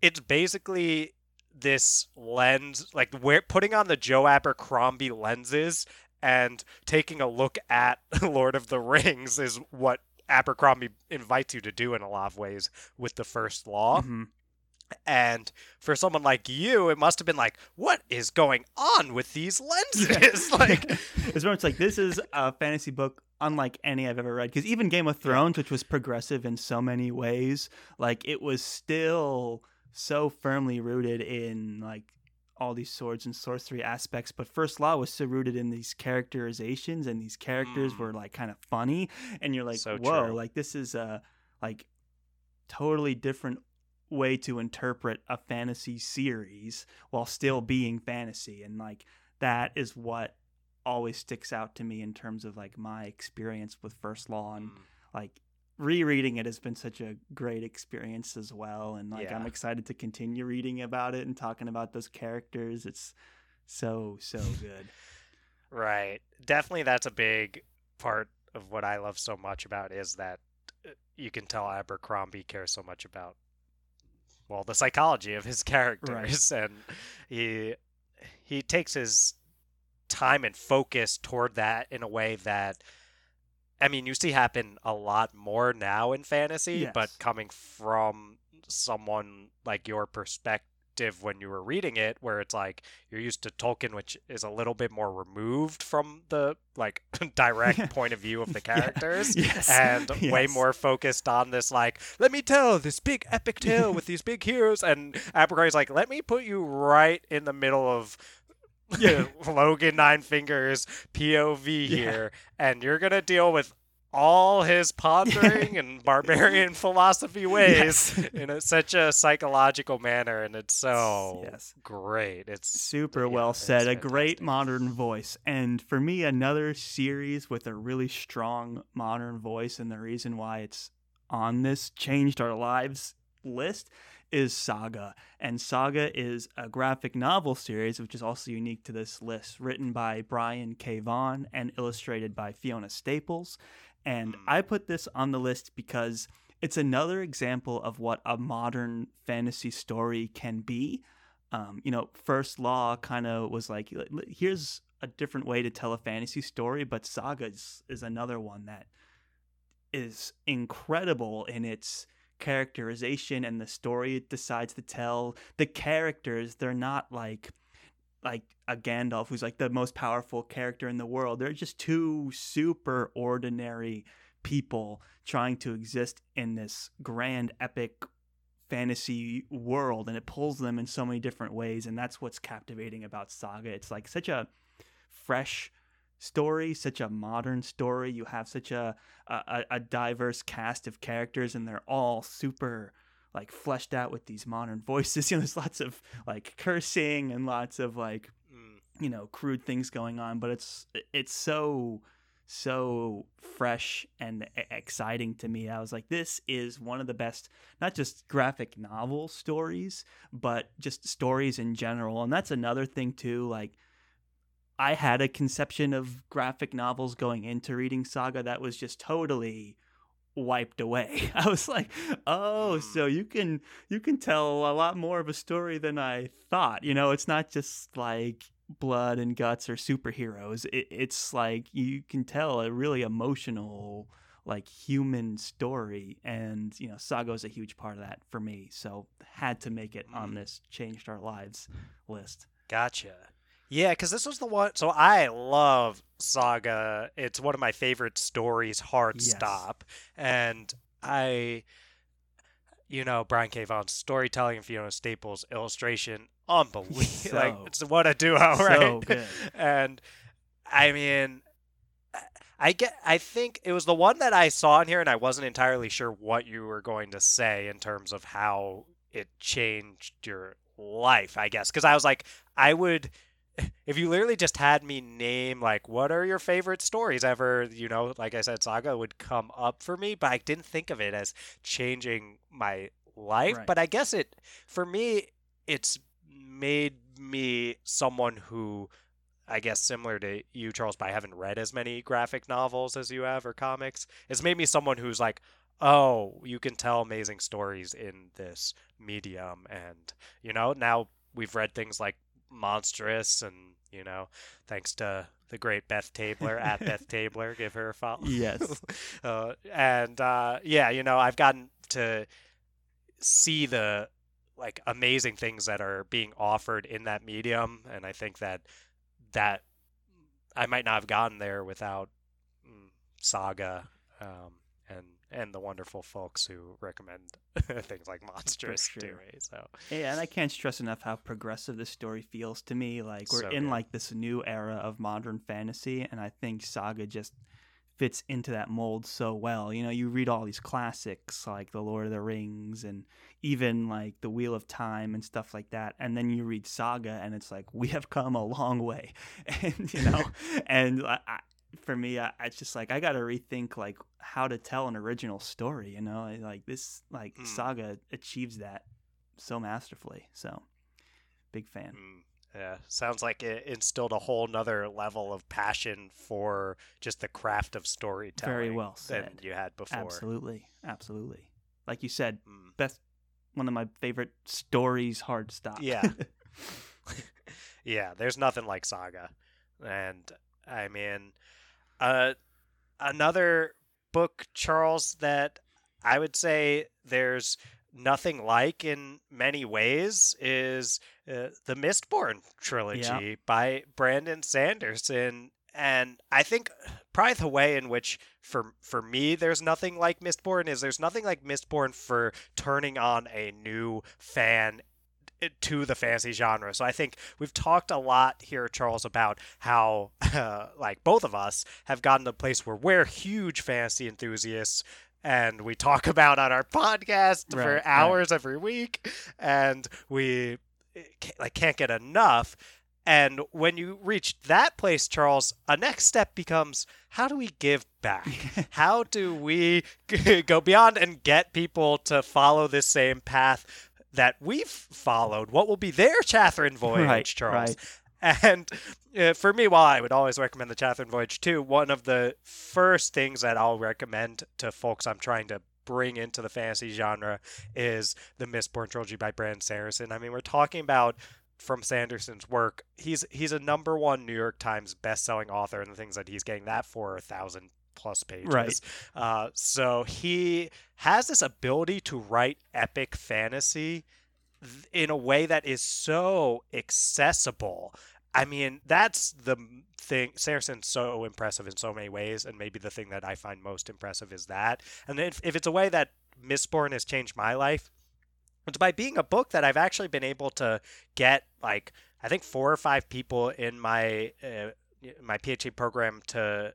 it's basically this lens, like we're putting on the Joe Abercrombie lenses and taking a look at Lord of the Rings is what Abercrombie invites you to do in a lot of ways with the first law. Mhm. And for someone like you, it must have been like, what is going on with these lenses? like, it's very much like this is a fantasy book unlike any I've ever read. Because even Game of Thrones, which was progressive in so many ways, like it was still so firmly rooted in like all these swords and sorcery aspects. But First Law was so rooted in these characterizations, and these characters Mm. were like kind of funny, and you're like, So whoa, true. like this is a like totally different way to interpret a fantasy series while still being fantasy and like that is what always sticks out to me in terms of like my experience with first law and mm, like rereading it has been such a great experience as well and like i'm excited to continue reading about it and talking about those characters. It's so so good. Right. Definitely that's a big part of what I love so much about is that uh, you can tell Abercrombie cares so much about well the psychology of his characters and he he takes his time and focus toward that in a way that I mean you see happen a lot more now in fantasy but coming from someone like your perspective when you were reading it where it's like you're used to Tolkien which is a little bit more removed from the like direct point of view of the Yeah. characters yes. and way more focused on this like let me tell this big epic tale with these big heroes and Abercrombie's like let me put you right in the middle of Yeah. Logan Nine Fingers POV Yeah. here and you're gonna deal with all his pondering and barbarian philosophy ways Yes. in a, such a psychological manner and it's so yes great it's super yeah, well it's said a great modern voice and for me another series with a really strong modern voice and the reason why it's on this changed our lives list is saga and saga is a graphic novel series which is also unique to this list written by brian k. Vaughan and illustrated by fiona staples. And Mm. i put this on the list because it's another example of what a modern fantasy story can be. Um, you know, First Law kind of was like, "L- l- here's a different way to tell a fantasy story, but Saga is, is another one that is incredible in its characterization and the story it decides to tell. The characters, they're not like like a Gandalf who's like the most powerful character in the world. They're just two super ordinary people trying to exist in this grand epic fantasy world and it pulls them in so many different ways and that's what's captivating about saga it's like such a fresh story such a modern story. You have such a a, a diverse cast of characters and they're all super like fleshed out with these modern voices. You know there's lots of like cursing and lots of like Mm, you know crude things going on but it's it's so so fresh and exciting to me. I was like this is one of the best not just graphic novel stories but just stories in general. And that's another thing too like i had a conception of graphic novels going into reading saga that was just totally wiped away i was like oh Mm. so you can you can tell a lot more of a story than i thought you know it's not just like blood and guts or superheroes it, it's like you can tell a really emotional like human story and you know saga is a huge part of that for me so had to make it on Mm. this changed our lives list Gotcha. Yeah, because this was the one. So I love Saga. It's one of my favorite stories, Hard Yes. Stop. And I, you know, Brian K. Vaughan's storytelling and Fiona Staples' illustration, unbelievable. like, it's what a duo, right? so good and I mean, I get. I think it was the one that I saw in here, and I wasn't entirely sure what you were going to say in terms of how it changed your life. I guess because I was like, I would. If you literally just had me name like what are your favorite stories ever, you know, like I said, Saga would come up for me, but I didn't think of it as changing my life. Right. But I guess it for me, it's made me someone who I guess similar to you, Charles, but I haven't read as many graphic novels as you have or comics. It's made me someone who's like, oh, you can tell amazing stories in this medium. And, you know, now we've read things like Monstrous and, you know, thanks to the great Beth Tabler at Beth Tabler, give her a follow. Yes. uh, and, uh, yeah, you know, I've gotten to see the like amazing things that are being offered in that medium. And I think that that I might not have gotten there without mm, Saga um, and and the wonderful folks who recommend things like Monstrous to me. So Yeah, and I can't stress enough how progressive this story feels to me. Like we're So in good. like this new era of modern fantasy, and I think Saga just fits into that mold so well. You know, you read all these classics like The Lord of the Rings and even like The Wheel of Time and stuff like that, and then you read Saga, and it's like we have come a long way, and you know, and I, for me, I, it's just like I got to rethink like how to tell an original story. You know, like this, like Mm. Saga achieves that so masterfully. So, big fan. mm, yeah, sounds like it instilled a whole nother level of passion for just the craft of storytelling. Very well than said. you had before. Absolutely, absolutely. Like you said, Mm. best one of my favorite stories. Hard stop. Yeah. yeah, there's nothing like Saga. And I mean, uh, another book, Charles, that I would say there's nothing like in many ways is uh, the Mistborn trilogy by Brandon Sanderson. And I think probably the way in which for for me there's nothing like Mistborn is there's nothing like Mistborn for turning on a new fan to the fantasy genre. So I think we've talked a lot here, Charles, about how, uh, like, both of us have gotten to a place where we're huge fantasy enthusiasts. And we talk about on our podcast Right, for right. hours every week, and we eh, like can't get enough. And when you reach that place, Charles, a next step becomes how do we give back? how do we go beyond and get people to follow this same path that we've followed? What will be their Chathrand voyage, Right, Charles? right. And uh, for me, while I would always recommend the Chathrand Voyage too, one of the first things that I'll recommend to folks I'm trying to bring into the fantasy genre is the Mistborn trilogy by Brandon Sanderson. I mean, we're talking about from Sanderson's work. He's he's a number one New York Times best-selling author, and the things that he's getting that for are a thousand plus pages. Right. Uh, so he has this ability to write epic fantasy in a way that is so accessible. I mean, that's the thing. Sanderson's so impressive in so many ways, and maybe the thing that I find most impressive is that. And if, if it's a way that Mistborn has changed my life, it's by being a book that I've actually been able to get like I think four or five people in my uh, my PhD program to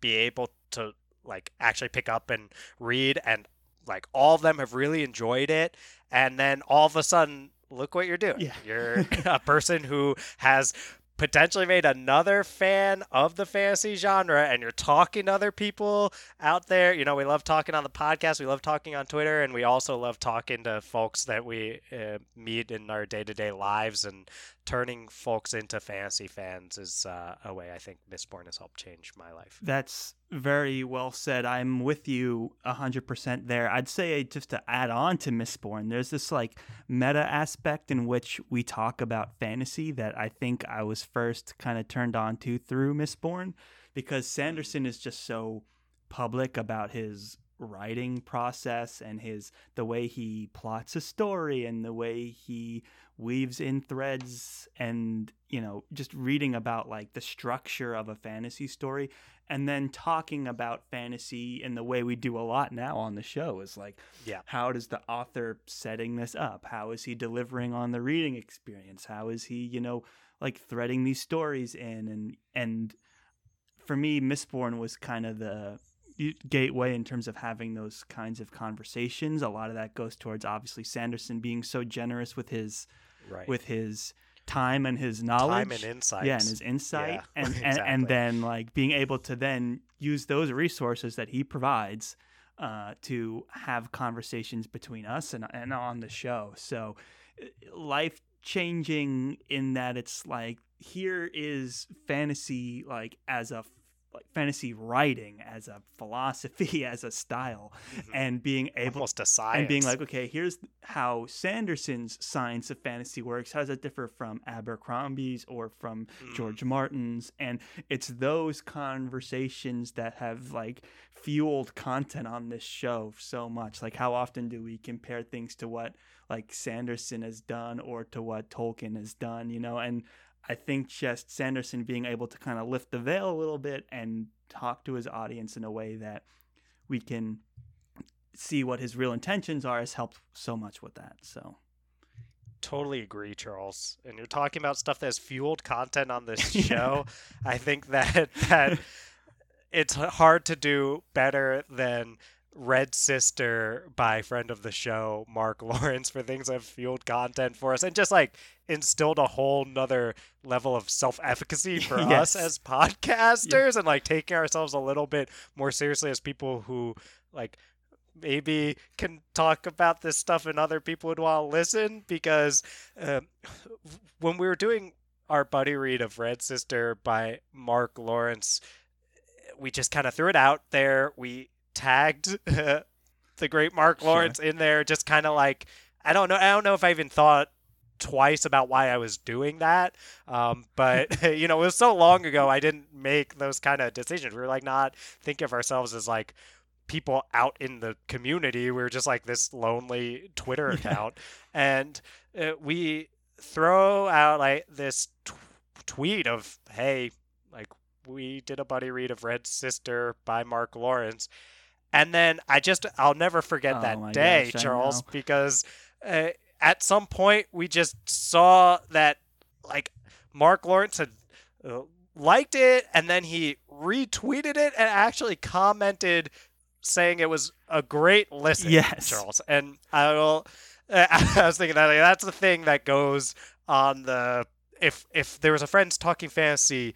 be able to like actually pick up and read and like all of them have really enjoyed it and then all of a sudden look what you're doing. Yeah. you're a person who has potentially made another fan of the fantasy genre and you're talking to other people out there. You know we love talking on the podcast we love talking on twitter and we also love talking to folks that we uh, meet in our day-to-day lives and turning folks into fantasy fans is uh, a way i think mistborn has helped change my life. That's very well said. I'm with you 100% there. I'd say uh, just to add on to Mistborn, there's this like meta aspect in which we talk about fantasy that I think I was first kind of turned on to through Mistborn because Sanderson is just so public about his writing process and his the way he plots a story and the way he weaves in threads and you know just reading about like the structure of a fantasy story and then talking about fantasy in the way we do a lot now on the show is like Yeah. how does the author setting this up? How is he delivering on the reading experience? How is he you know like threading these stories in? And and for me mistborn was kind of the gateway in terms of having those kinds of conversations. A lot of that goes towards obviously sanderson being so generous with his right. with his time and his knowledge time and insight. yeah and his insight. Yeah, and, and and then like being able to then use those resources that he provides uh, to have conversations between us and, and on the show. So life changing in that it's like here is fantasy like as a like fantasy writing as a philosophy as a style Mhm. and being able almost a science. and being like, okay, here's how Sanderson's science of fantasy works. How does that differ from Abercrombie's or from Mm. George Martin's? And it's those conversations that have like fueled content on this show so much. Like, how often do we compare things to what like Sanderson has done or to what Tolkien has done? You know, and I think just Sanderson being able to kind of lift the veil a little bit and talk to his audience in a way that we can see what his real intentions are has helped so much with that. So Totally agree, Charles. And you're talking about stuff that has fueled content on this show. I think that that it's hard to do better than Red Sister by friend of the show, Mark Lawrence, for things that have fueled content for us and just like instilled a whole nother level of self efficacy for Yes. us as podcasters and like taking ourselves a little bit more seriously as people who like maybe can talk about this stuff and other people would want to listen because um, when we were doing our buddy read of Red Sister by Mark Lawrence, we just kind of threw it out there. We tagged the great Mark Sure. Lawrence in there, just kind of like I don't know. I don't know if I even thought twice about why I was doing that. Um, but you know, it was so long ago. I didn't make those kind of decisions. We were like not thinking of ourselves as like people out in the community. We were just like this lonely Twitter Yeah. account, and uh, we throw out like this t- tweet of, "Hey, like we did a buddy read of Red Sister by Mark Lawrence." And then I just, I'll never forget Oh that day, gosh, Charles, because uh, at some point we just saw that, like, Mark Lawrence had uh, liked it and then he retweeted it and actually commented saying it was a great listen, Yes. Charles. And I will, uh, I was thinking that like, that's the thing that goes on the, if, if there was a Friends Talking Fantasy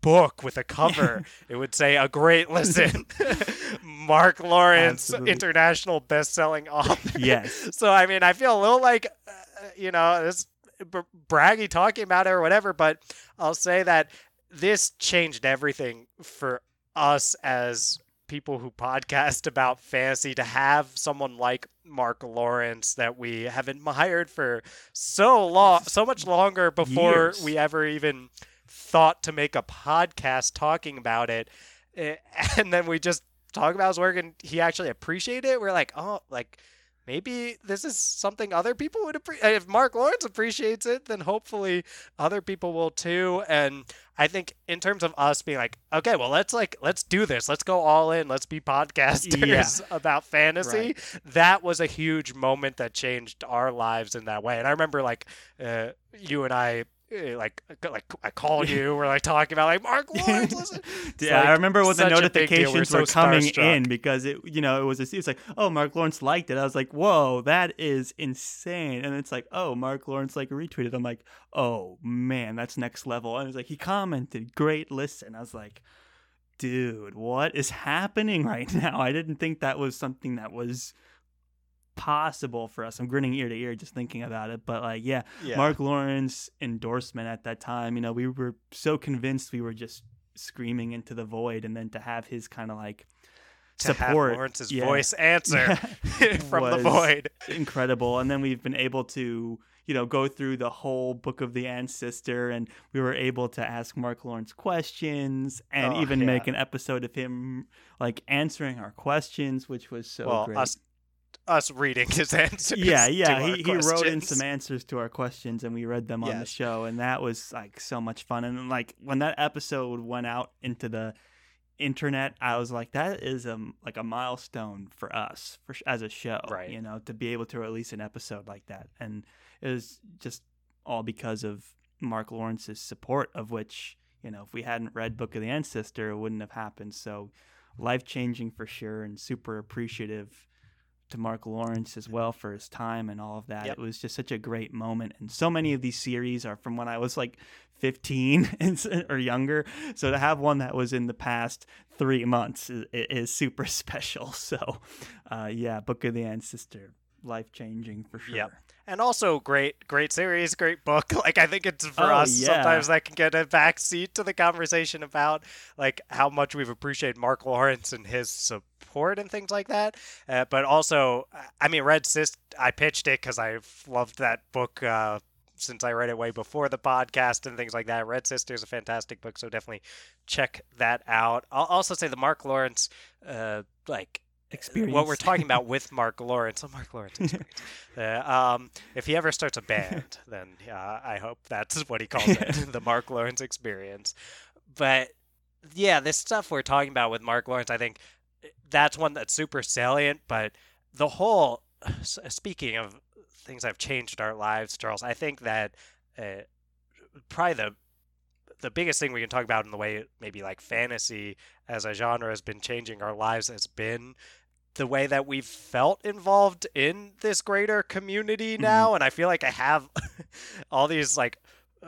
book with a cover, it would say a great listen. Mark Lawrence, Absolutely. international best-selling author. yes, So I mean, I feel a little like, uh, you know, this b- braggy talking about it or whatever, but I'll say that this changed everything for us as people who podcast about fantasy to have someone like Mark Lawrence that we have admired for so long, so much longer before Years. we ever even thought to make a podcast talking about it. Eh, And then we just talk about his work and he actually appreciated it. We're like, oh, like maybe this is something other people would appreciate. If Mark Lawrence appreciates it, then hopefully other people will too. And I think in terms of us being like, okay, well, let's like let's do this. Let's go all in. Let's be podcasters about fantasy. That was a huge moment that changed our lives in that way. And I remember like uh, you and I. eh, Like, like I called you. We're like talking about like Mark Lawrence. Listen, yeah. like I remember when the such a big notifications so were coming starstruck. in because it, you know, it was a, it was like, oh, Mark Lawrence liked it. I was like, whoa, that is insane. And it's like, oh, Mark Lawrence like retweeted. I'm like, oh man, that's next level. And it's like he commented, great listen. I was like, dude, what is happening right now? I didn't think that was something that was possible for us. I'm grinning ear to ear just thinking about it. But like, yeah, yeah. Mark Lawrence endorsement at that time, you know, we were so convinced we were just screaming into the void, and then to have his kind of like to support, Lawrence's yeah. voice answer from the void. incredible. And then we've been able to, you know, go through the whole book of the ancestor, and we were able to ask Mark Lawrence questions, and Oh, even yeah. make an episode of him like answering our questions, which was so well, great. us us reading his answers. yeah, yeah. He, he wrote in some answers to our questions, and we read them on the show, and that was like so much fun. And like when that episode went out into the internet, I was like, that is a like a milestone for us for as a show, Right. You know, to be able to release an episode like that, and it was just all because of Mark Lawrence's support, of which you know, if we hadn't read Book of the Ancestor, it wouldn't have happened. So life changing for sure, and super appreciative to Mark Lawrence as well for his time and all of that. Yep. It was just such a great moment. And so many of these series are from when I was like 15 and, or younger. So to have one that was in the past three months is, is super special. So, uh, yeah, Book of the Ancestor, life changing for sure. Yep. And also great great series great book like i think it's for Oh, us yeah. sometimes that can get a back seat to the conversation about like how much we've appreciated mark lawrence and his support and things like that uh, but also i mean red sis i pitched it because i've loved that book uh, since I read it way before the podcast and things like that. Red Sister is a fantastic book, so definitely check that out. I'll also say the Mark Lawrence, uh, like Experience. what we're talking about with Mark Lawrence. Oh, Mark Lawrence experience. uh, um, if he ever starts a band, then yeah, I hope that's what he calls it, the Mark Lawrence experience. But yeah, this stuff we're talking about with Mark Lawrence, I think that's one that's super salient. But the whole, speaking of things that have changed our lives, Charles, I think that uh, probably the the biggest thing we can talk about in the way maybe like fantasy as a genre has been changing our lives has been the way that we've felt involved in this greater community Mhm. now and i feel like i have all these like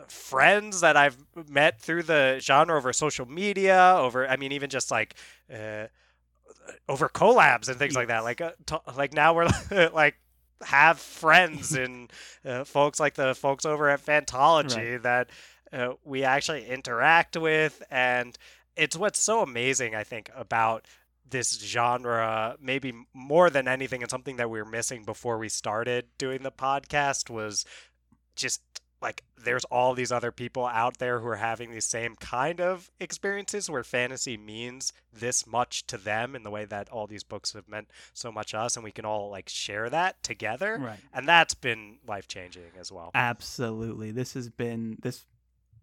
friends that i've met through the genre over social media over i mean even just like uh, over collabs and things like that like uh, t- like now we're like have friends and uh, folks like the folks over at Fantology that uh, we actually interact with and it's what's so amazing i think about this genre maybe more than anything and something that we were missing before we started doing the podcast was just like there's all these other people out there who are having these same kind of experiences where fantasy means this much to them in the way that all these books have meant so much to us and we can all like share that together Right. and that's been life changing as well Absolutely. This has been this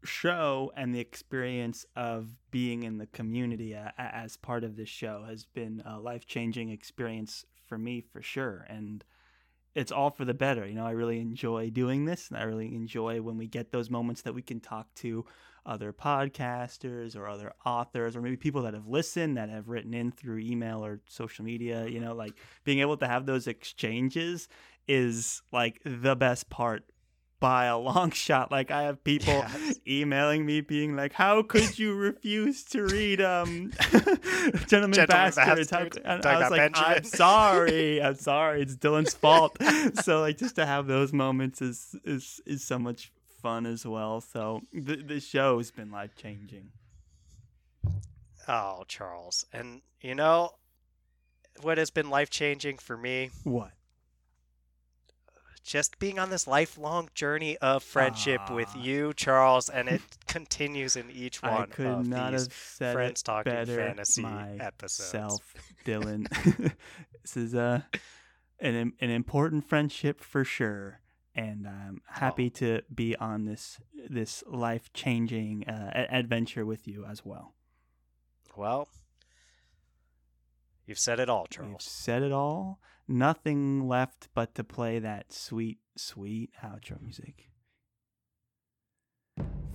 show and the experience of being in the community a- a- as part of this show has been a life-changing experience for me for sure and it's all for the better. You know, I really enjoy doing this and I really enjoy when we get those moments that we can talk to other podcasters or other authors or maybe people that have listened that have written in through email or social media, you mm-hmm. know, like being able to have those exchanges is like the best part by a long shot. Like I have people Yes. emailing me being like, "How could you refuse to read um Gentleman, Gentleman Bastards?" How Bastards. could-" And I was like, "I'm sorry, I'm sorry. It's Dylan's fault." so like just to have those moments is is is so much fun as well. So the the show has been life changing. oh charles and you know what has been life changing for me What? Just being on this lifelong journey of friendship with you, Charles, and it continues in each one I could of not these have said Friends Talking Fantasy episodes. myself, Dylan. this is a an an important friendship for sure, and I'm happy Oh. to be on this this life changing uh, adventure with you as well. Well, you've said it all, Charles. said it all. Nothing left but to play that sweet, sweet outro music.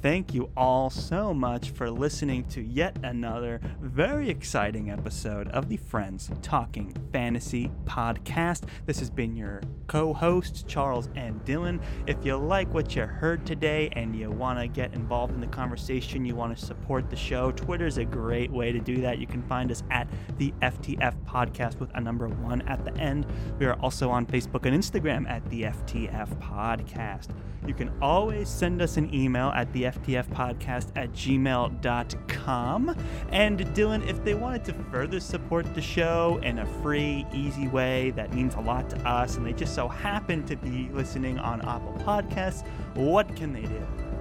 Thank you all so much for listening to yet another very exciting episode of the Friends Talking Fantasy podcast. This has been your co hosts, Charles and Dylan. If you like what you heard today and you want to get involved in the conversation, you want to support the show, Twitter is a great way to do that. You can find us at the FTF podcast with a number one at the end. We are also on Facebook and Instagram at the FTF podcast. You can always send us an email at the FTF podcast at gmail.com. And Dylan, if they wanted to further support the show in a free, easy way that means a lot to us, and they just so happen to be listening on Apple Podcasts, what can they do?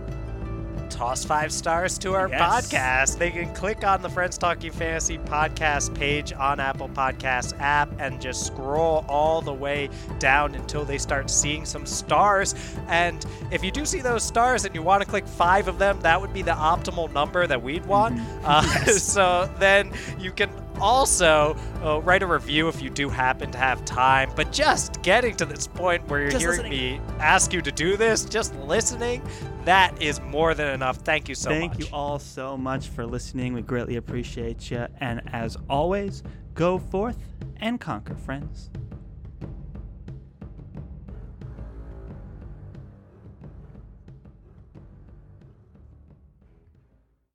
Toss five stars to our Yes. podcast. They can click on the Friends Talking Fantasy podcast page on Apple Podcasts app and just scroll all the way down until they start seeing some stars. And if you do see those stars and you want to click five of them, that would be the optimal number that we'd want. Mhm. Uh, Yes. so then you can also uh, write a review if you do happen to have time. But just getting to this point where you're Just hearing listening. me ask you to do this, just listening, that is more than enough. Thank you so Thank much. you all so much for listening. We greatly appreciate you. And as always, go forth and conquer, friends.